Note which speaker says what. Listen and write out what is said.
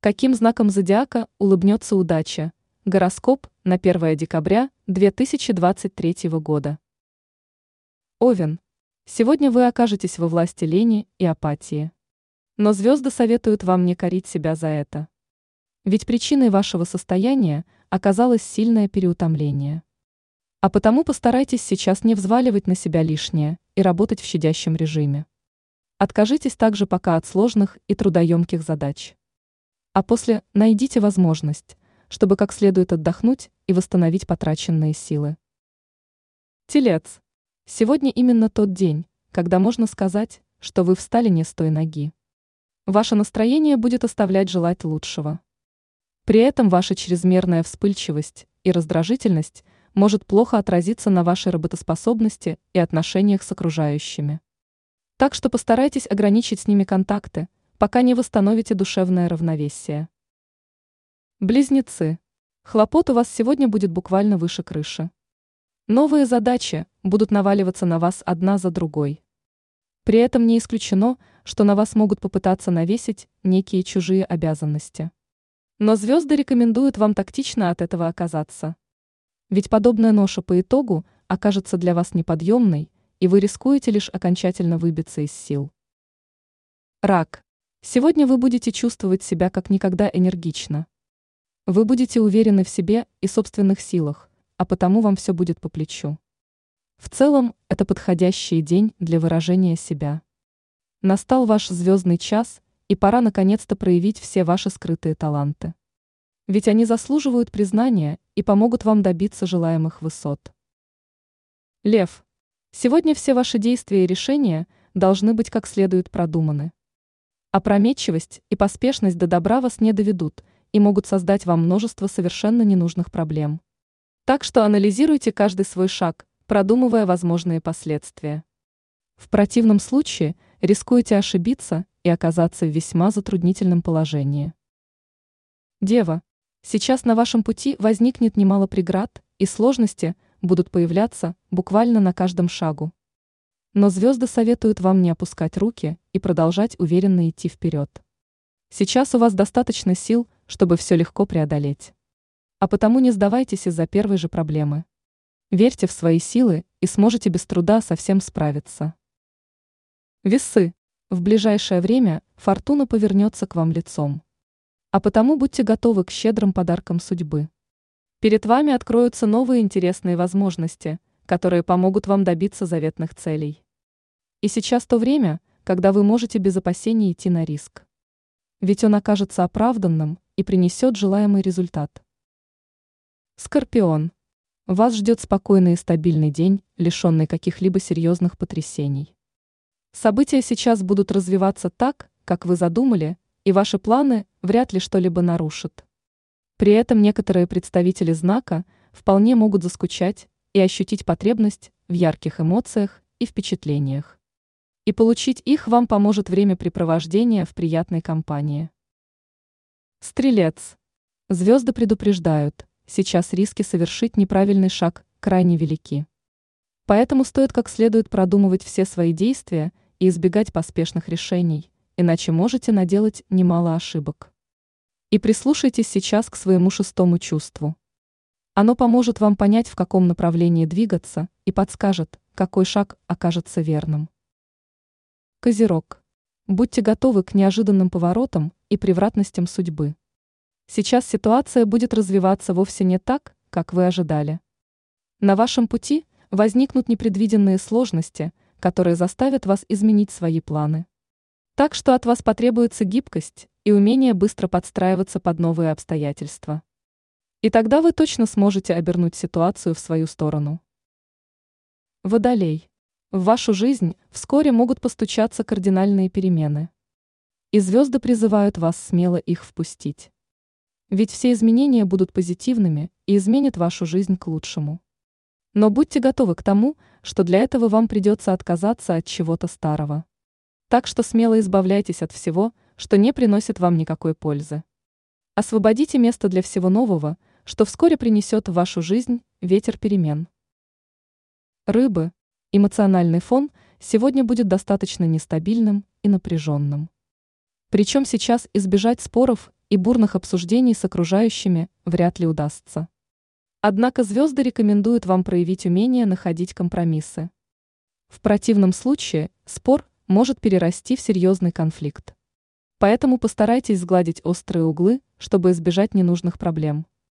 Speaker 1: Каким знаком зодиака улыбнется удача? Гороскоп на 1 декабря 2023 года. Овен. Сегодня вы окажетесь во власти лени и апатии. Но звезды советуют вам не корить себя за это. Ведь причиной вашего состояния оказалось сильное переутомление. А потому постарайтесь сейчас не взваливать на себя лишнее и работать в щадящем режиме. Откажитесь также пока от сложных и трудоемких задач а после найдите возможность, чтобы как следует отдохнуть и восстановить потраченные силы. Телец. Сегодня именно тот день, когда можно сказать, что вы встали не с той ноги. Ваше настроение будет оставлять желать лучшего. При этом ваша чрезмерная вспыльчивость и раздражительность может плохо отразиться на вашей работоспособности и отношениях с окружающими. Так что постарайтесь ограничить с ними контакты, пока не восстановите душевное равновесие. Близнецы. Хлопот у вас сегодня будет буквально выше крыши. Новые задачи будут наваливаться на вас одна за другой. При этом не исключено, что на вас могут попытаться навесить некие чужие обязанности. Но звезды рекомендуют вам тактично от этого оказаться. Ведь подобная ноша по итогу окажется для вас неподъемной, и вы рискуете лишь окончательно выбиться из сил. Рак. Сегодня вы будете чувствовать себя как никогда энергично. Вы будете уверены в себе и собственных силах, а потому вам все будет по плечу. В целом, это подходящий день для выражения себя. Настал ваш звездный час, и пора наконец-то проявить все ваши скрытые таланты. Ведь они заслуживают признания и помогут вам добиться желаемых высот. Лев. Сегодня все ваши действия и решения должны быть как следует продуманы. Опрометчивость и поспешность до добра вас не доведут и могут создать вам множество совершенно ненужных проблем. Так что анализируйте каждый свой шаг, продумывая возможные последствия. В противном случае рискуете ошибиться и оказаться в весьма затруднительном положении. Дева, сейчас на вашем пути возникнет немало преград, и сложности будут появляться буквально на каждом шагу. Но звезды советуют вам не опускать руки и продолжать уверенно идти вперед. Сейчас у вас достаточно сил, чтобы все легко преодолеть. А потому не сдавайтесь из-за первой же проблемы. Верьте в свои силы и сможете без труда со всем справиться. Весы. В ближайшее время фортуна повернется к вам лицом. А потому будьте готовы к щедрым подаркам судьбы. Перед вами откроются новые интересные возможности – которые помогут вам добиться заветных целей. И сейчас то время, когда вы можете без опасений идти на риск. Ведь он окажется оправданным и принесет желаемый результат. Скорпион. Вас ждет спокойный и стабильный день, лишенный каких-либо серьезных потрясений. События сейчас будут развиваться так, как вы задумали, и ваши планы вряд ли что-либо нарушат. При этом некоторые представители знака вполне могут заскучать и ощутить потребность в ярких эмоциях и впечатлениях. И получить их вам поможет времяпрепровождение в приятной компании. Стрелец. Звезды предупреждают, сейчас риски совершить неправильный шаг крайне велики. Поэтому стоит как следует продумывать все свои действия и избегать поспешных решений, иначе можете наделать немало ошибок. И прислушайтесь сейчас к своему шестому чувству. Оно поможет вам понять, в каком направлении двигаться, и подскажет, какой шаг окажется верным. Козерог. Будьте готовы к неожиданным поворотам и превратностям судьбы. Сейчас ситуация будет развиваться вовсе не так, как вы ожидали. На вашем пути возникнут непредвиденные сложности, которые заставят вас изменить свои планы. Так что от вас потребуется гибкость и умение быстро подстраиваться под новые обстоятельства. И тогда вы точно сможете обернуть ситуацию в свою сторону. Водолей. В вашу жизнь вскоре могут постучаться кардинальные перемены. И звезды призывают вас смело их впустить. Ведь все изменения будут позитивными и изменят вашу жизнь к лучшему. Но будьте готовы к тому, что для этого вам придется отказаться от чего-то старого. Так что смело избавляйтесь от всего, что не приносит вам никакой пользы. Освободите место для всего нового – что вскоре принесет в вашу жизнь ветер перемен. Рыбы. Эмоциональный фон сегодня будет достаточно нестабильным и напряженным. Причем сейчас избежать споров и бурных обсуждений с окружающими вряд ли удастся. Однако звезды рекомендуют вам проявить умение находить компромиссы. В противном случае спор может перерасти в серьезный конфликт. Поэтому постарайтесь сгладить острые углы, чтобы избежать ненужных проблем.